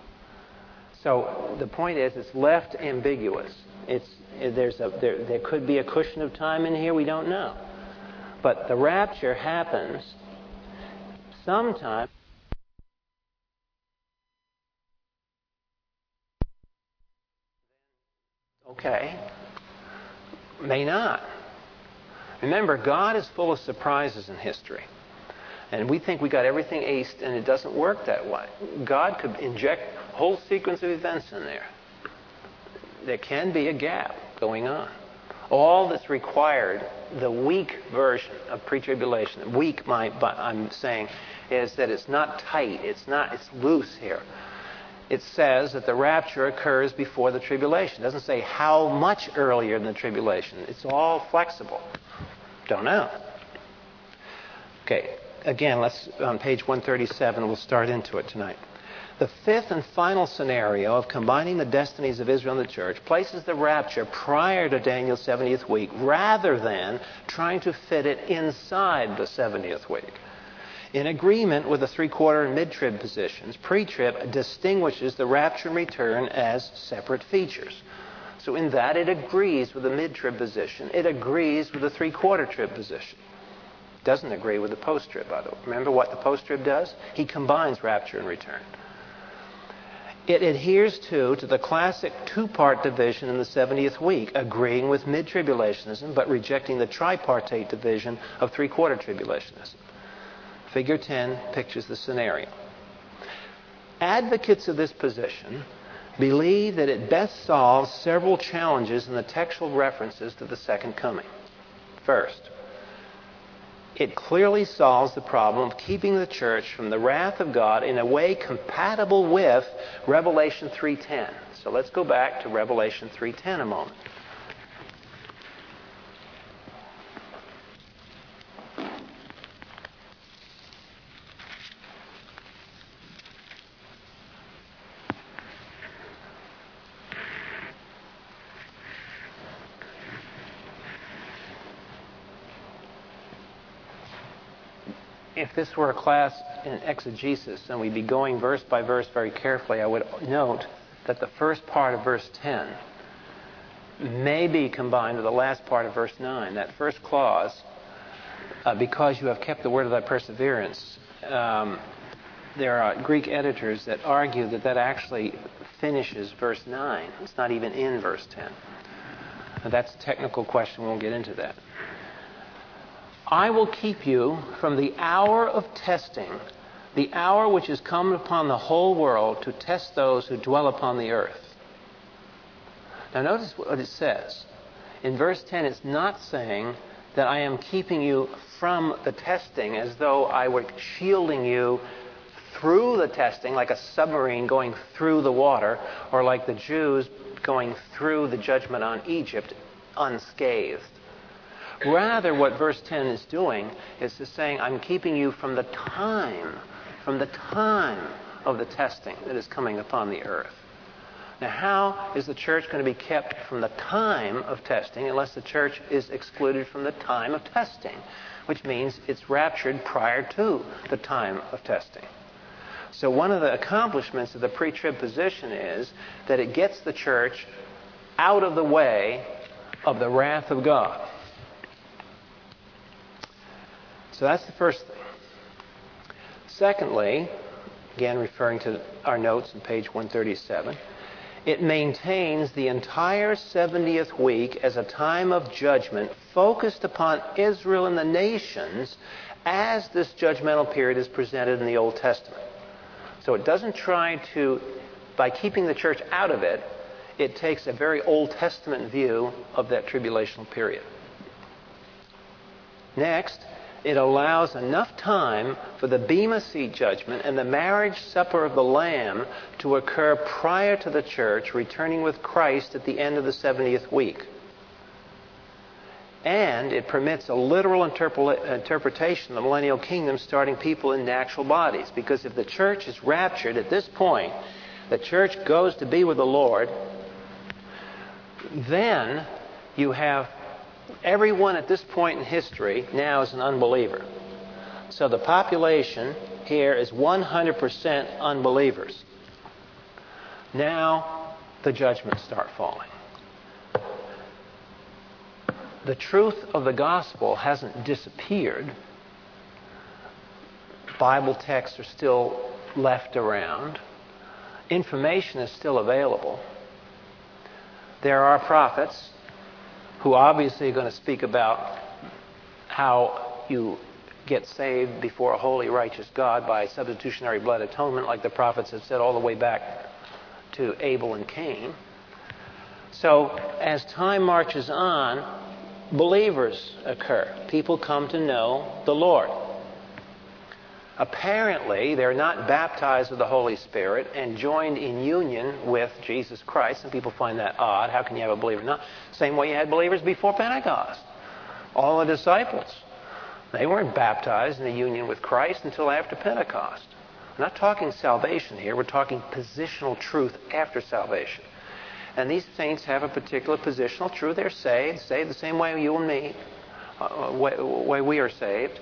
So the point is, it's left ambiguous. It's, there's a, there, there could be a cushion of time in here, we don't know. But the rapture happens sometime. Okay. May not. Remember, God is full of surprises in history. And we think we got everything aced, and it doesn't work that way. God could inject whole sequence of events in there. There can be a gap going on. All that's required, the weak version of pre-tribulation, weak, my, I'm saying, is that it's not tight. It's not. It's loose here. It says that the rapture occurs before the tribulation. It doesn't say how much earlier than the tribulation. It's all flexible. Don't know. Okay, again, let's on page 137. We'll start into it tonight. The fifth and final scenario of combining the destinies of Israel and the church places the rapture prior to Daniel's 70th week rather than trying to fit it inside the 70th week. In agreement with the three quarter and mid trib positions, pre trib distinguishes the rapture and return as separate features. So, in that, it agrees with the mid trib position, it agrees with the three quarter trib position. Doesn't agree with the post trib, by the way. Remember what the post trib does? He combines rapture and return. It adheres to, to the classic two part division in the 70th week, agreeing with mid tribulationism but rejecting the tripartite division of three quarter tribulationism. Figure 10 pictures the scenario. Advocates of this position believe that it best solves several challenges in the textual references to the second coming. First, it clearly solves the problem of keeping the church from the wrath of God in a way compatible with Revelation 3:10. So let's go back to Revelation 3:10 a moment. This were a class in exegesis and we'd be going verse by verse very carefully, I would note that the first part of verse 10 may be combined with the last part of verse 9. That first clause, uh, because you have kept the word of thy perseverance, um, there are Greek editors that argue that that actually finishes verse 9. It's not even in verse 10. Now, that's a technical question. We won't get into that. I will keep you from the hour of testing, the hour which has come upon the whole world to test those who dwell upon the earth. Now, notice what it says. In verse 10, it's not saying that I am keeping you from the testing as though I were shielding you through the testing, like a submarine going through the water, or like the Jews going through the judgment on Egypt unscathed. Rather, what verse 10 is doing is to saying, I'm keeping you from the time, from the time of the testing that is coming upon the earth. Now, how is the church going to be kept from the time of testing unless the church is excluded from the time of testing, which means it's raptured prior to the time of testing? So, one of the accomplishments of the pre trib position is that it gets the church out of the way of the wrath of God. So that's the first thing. Secondly, again referring to our notes on page 137, it maintains the entire 70th week as a time of judgment focused upon Israel and the nations as this judgmental period is presented in the Old Testament. So it doesn't try to, by keeping the church out of it, it takes a very Old Testament view of that tribulational period. Next, it allows enough time for the Bema Seat judgment and the marriage supper of the Lamb to occur prior to the church returning with Christ at the end of the 70th week. And it permits a literal interpretation of the millennial kingdom starting people in natural bodies. Because if the church is raptured at this point, the church goes to be with the Lord, then you have everyone at this point in history now is an unbeliever. So the population here is 100% unbelievers. Now the judgments start falling. The truth of the gospel hasn't disappeared. Bible texts are still left around. Information is still available. There are prophets who obviously are going to speak about how you get saved before a holy, righteous God by substitutionary blood atonement, like the prophets have said all the way back to Abel and Cain. So, as time marches on, believers occur. People come to know the Lord. Apparently, they're not baptized with the Holy Spirit and joined in union with Jesus Christ. Some people find that odd. How can you have a believer not? Same way you had believers before Pentecost. All the disciples. They weren't baptized in a union with Christ until after Pentecost. We're not talking salvation here. We're talking positional truth after salvation. And these saints have a particular positional truth. They're saved, saved the same way you and me, uh, way, way we are saved.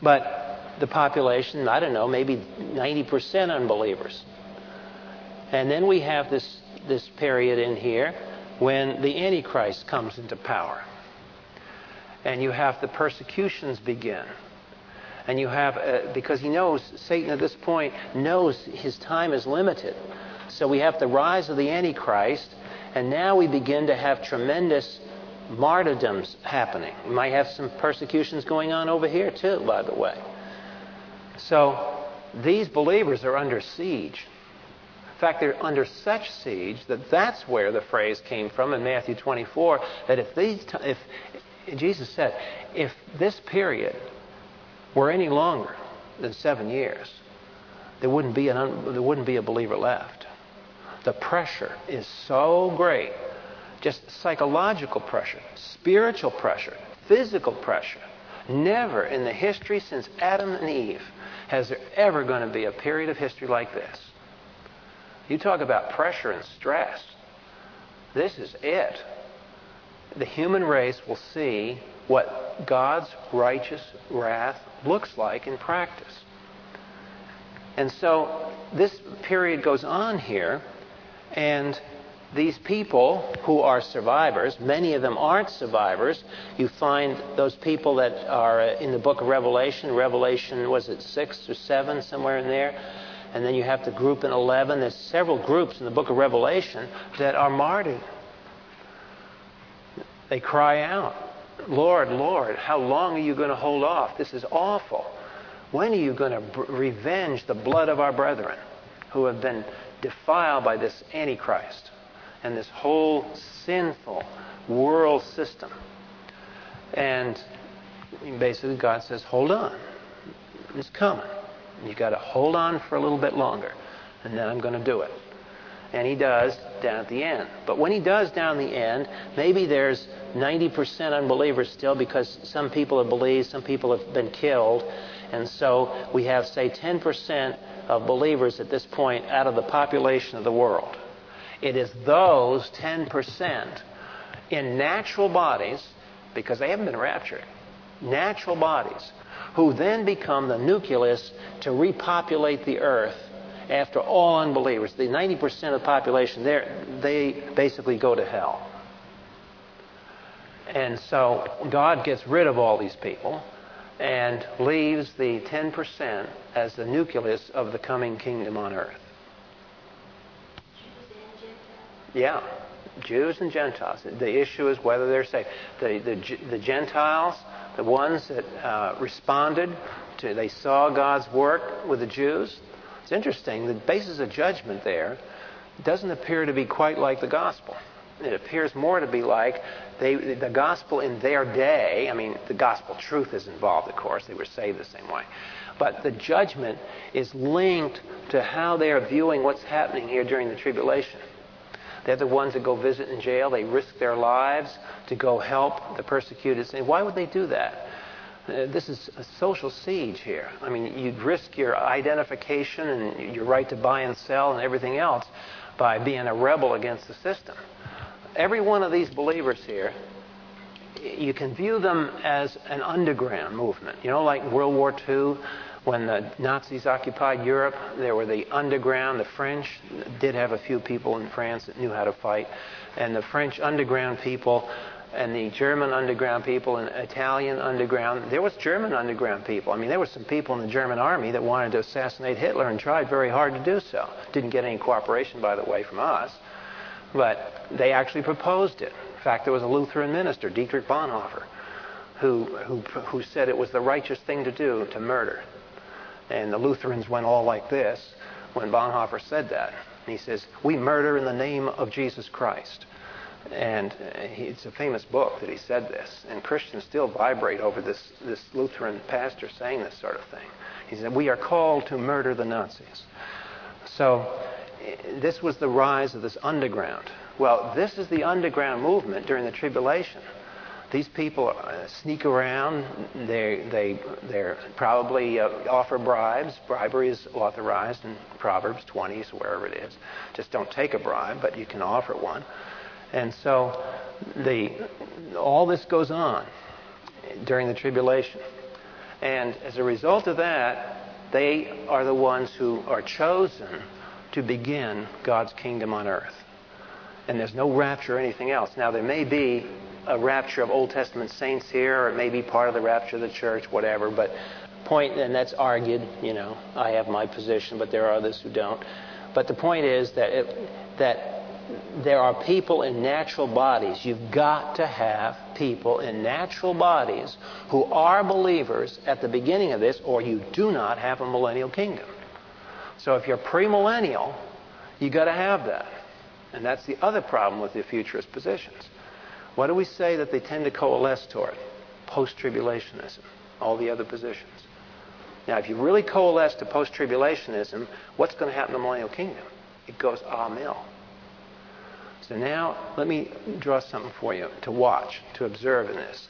But the population, I don't know, maybe 90% unbelievers. And then we have this, this period in here when the Antichrist comes into power. And you have the persecutions begin. And you have, uh, because he knows, Satan at this point knows his time is limited. So we have the rise of the Antichrist, and now we begin to have tremendous martyrdoms happening. We might have some persecutions going on over here, too, by the way. So these believers are under siege. In fact, they're under such siege that that's where the phrase came from in Matthew 24 that if these, if Jesus said, if this period were any longer than seven years, there wouldn't be an, there wouldn't be a believer left. The pressure is so great, just psychological pressure, spiritual pressure, physical pressure. Never in the history since Adam and Eve has there ever going to be a period of history like this? You talk about pressure and stress. This is it. The human race will see what God's righteous wrath looks like in practice. And so this period goes on here, and these people who are survivors, many of them aren't survivors. You find those people that are uh, in the book of Revelation. Revelation, was it six or seven, somewhere in there? And then you have the group in 11. There's several groups in the book of Revelation that are martyred. They cry out, Lord, Lord, how long are you going to hold off? This is awful. When are you going to revenge the blood of our brethren who have been defiled by this Antichrist? And this whole sinful world system. And basically, God says, hold on. It's coming. You've got to hold on for a little bit longer, and then I'm going to do it. And he does down at the end. But when he does down the end, maybe there's 90% unbelievers still because some people have believed, some people have been killed. And so we have, say, 10% of believers at this point out of the population of the world. It is those 10% in natural bodies, because they haven't been raptured, natural bodies, who then become the nucleus to repopulate the earth after all unbelievers. The 90% of the population, there they basically go to hell. And so God gets rid of all these people. and leaves the 10% as the nucleus of the coming kingdom on earth. Yeah, Jews and Gentiles. The issue is whether they're saved. The, the, the Gentiles, the ones that uh, responded to, they saw God's work with the Jews. It's interesting. The basis of judgment there doesn't appear to be quite like the gospel. It appears more to be like they, the gospel in their day. I mean, the gospel truth is involved, of course. They were saved the same way. But the judgment is linked to how they are viewing what's happening here during the tribulation. They're the ones that go visit in jail. They risk their lives to go help the persecuted. Why would they do that? Uh, this is a social siege here. I mean, you'd risk your identification and your right to buy and sell and everything else by being a rebel against the system. Every one of these believers here, you can view them as an underground movement. You know, like World War II, when the Nazis occupied Europe, there were the underground. The French did have a few people in France that knew how to fight. And the French underground people and the German underground people and Italian underground. There was German underground people. I mean, there were some people in the German army that wanted to assassinate Hitler and tried very hard to do so. Didn't get any cooperation, by the way, from us. But they actually proposed it. In fact, there was a Lutheran minister, Dietrich Bonhoeffer, who, who, who said it was the righteous thing to do to murder. And the Lutherans went all like this when Bonhoeffer said that. He says, We murder in the name of Jesus Christ. And it's a famous book that he said this. And Christians still vibrate over this, this Lutheran pastor saying this sort of thing. He said, We are called to murder the Nazis. So eh, this was the rise of this underground. Well, this is the underground movement during the tribulation. These people uh, sneak around. They they they probably uh, offer bribes. Bribery is authorized in Proverbs 20, so wherever it is. Just don't take a bribe, but you can offer one. And so the all this goes on during the tribulation. And as a result of that, they are the ones who are chosen to begin God's kingdom on earth. And there's no rapture or anything else. Now, there may be a rapture of Old Testament saints here, or it may be part of the rapture of the church, whatever, but point, and that's argued, you know, I have my position, but there are others who don't. But the point is that, it, that there are people in natural bodies. You've got to have people in natural bodies who are believers at the beginning of this, or you do not have a millennial kingdom. So if you're premillennial, you've got to have that. And that's the other problem with the futurist positions. What do we say that they tend to coalesce toward? Post tribulationism, all the other positions. Now, if you really coalesce to post tribulationism, what's going to happen to the millennial kingdom? It goes ah mill. So now, let me draw something for you to watch, to observe in this.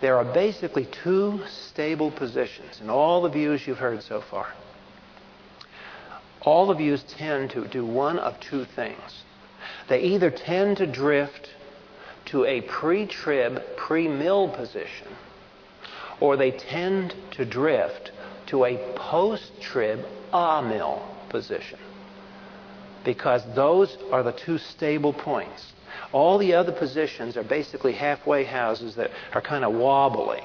There are basically two stable positions in all the views you've heard so far all the views tend to do one of two things. They either tend to drift to a pre trib, pre mill position, or they tend to drift to a post trib, a mill position. Because those are the two stable points. All the other positions are basically halfway houses that are kind of wobbly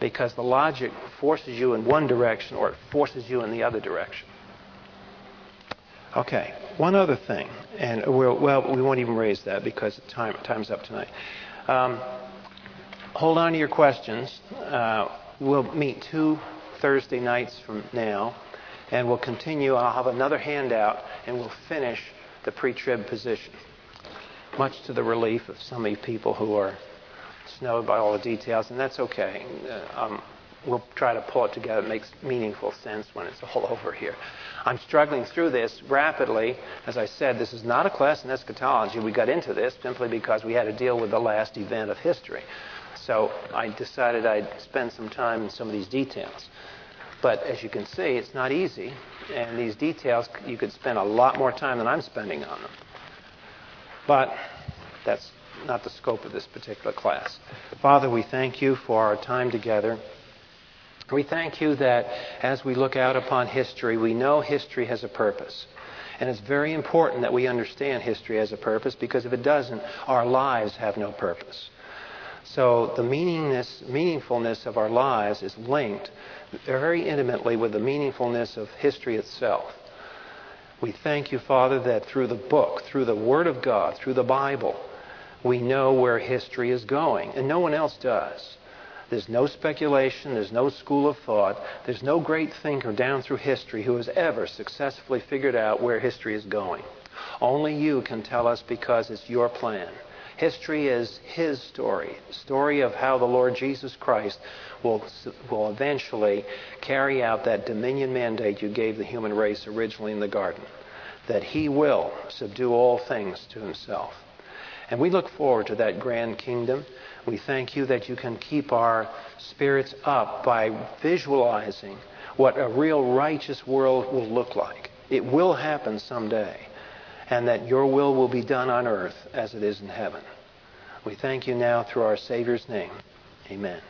because the logic forces you in one direction or it forces you in the other direction. Okay, one other thing, and we'll, well, we won't even raise that because time, time's up tonight. Um, hold on to your questions. Uh, we'll meet two Thursday nights from now, and we'll continue. I'll have another handout, and we'll finish the pre-trib position. Much to the relief of some of you people who are snowed by all the details, and that's okay. Uh, um, we'll try to pull it together. It makes meaningful sense when it's all over here. I'm struggling through this rapidly. As I said, this is not a class in eschatology. We got into this simply because we had to deal with the last event of history. So I decided I'd spend some time in some of these details. But as you can see, it's not easy. And these details, you could spend a lot more time than I'm spending on them. But that's not the scope of this particular class. Father, we thank you for our time together. We thank you that as we look out upon history, we know history has a purpose. And it's very important that we understand history has a purpose because if it doesn't, our lives have no purpose. So the meaningfulness of our lives is linked very intimately with the meaningfulness of history itself. We thank you, Father, that through the book, through the Word of God, through the Bible, we know where history is going, and no one else does. There's no speculation, there's no school of thought, there's no great thinker down through history who has ever successfully figured out where history is going. Only you can tell us because it's your plan. History is His story, story of how the Lord Jesus Christ will, will eventually carry out that dominion mandate you gave the human race originally in the garden, that He will subdue all things to Himself. And we look forward to that grand kingdom. We thank you that you can keep our spirits up by visualizing what a real righteous world will look like. It will happen someday and that your will will be done on earth as it is in heaven. We thank you now through our Savior's name. Amen.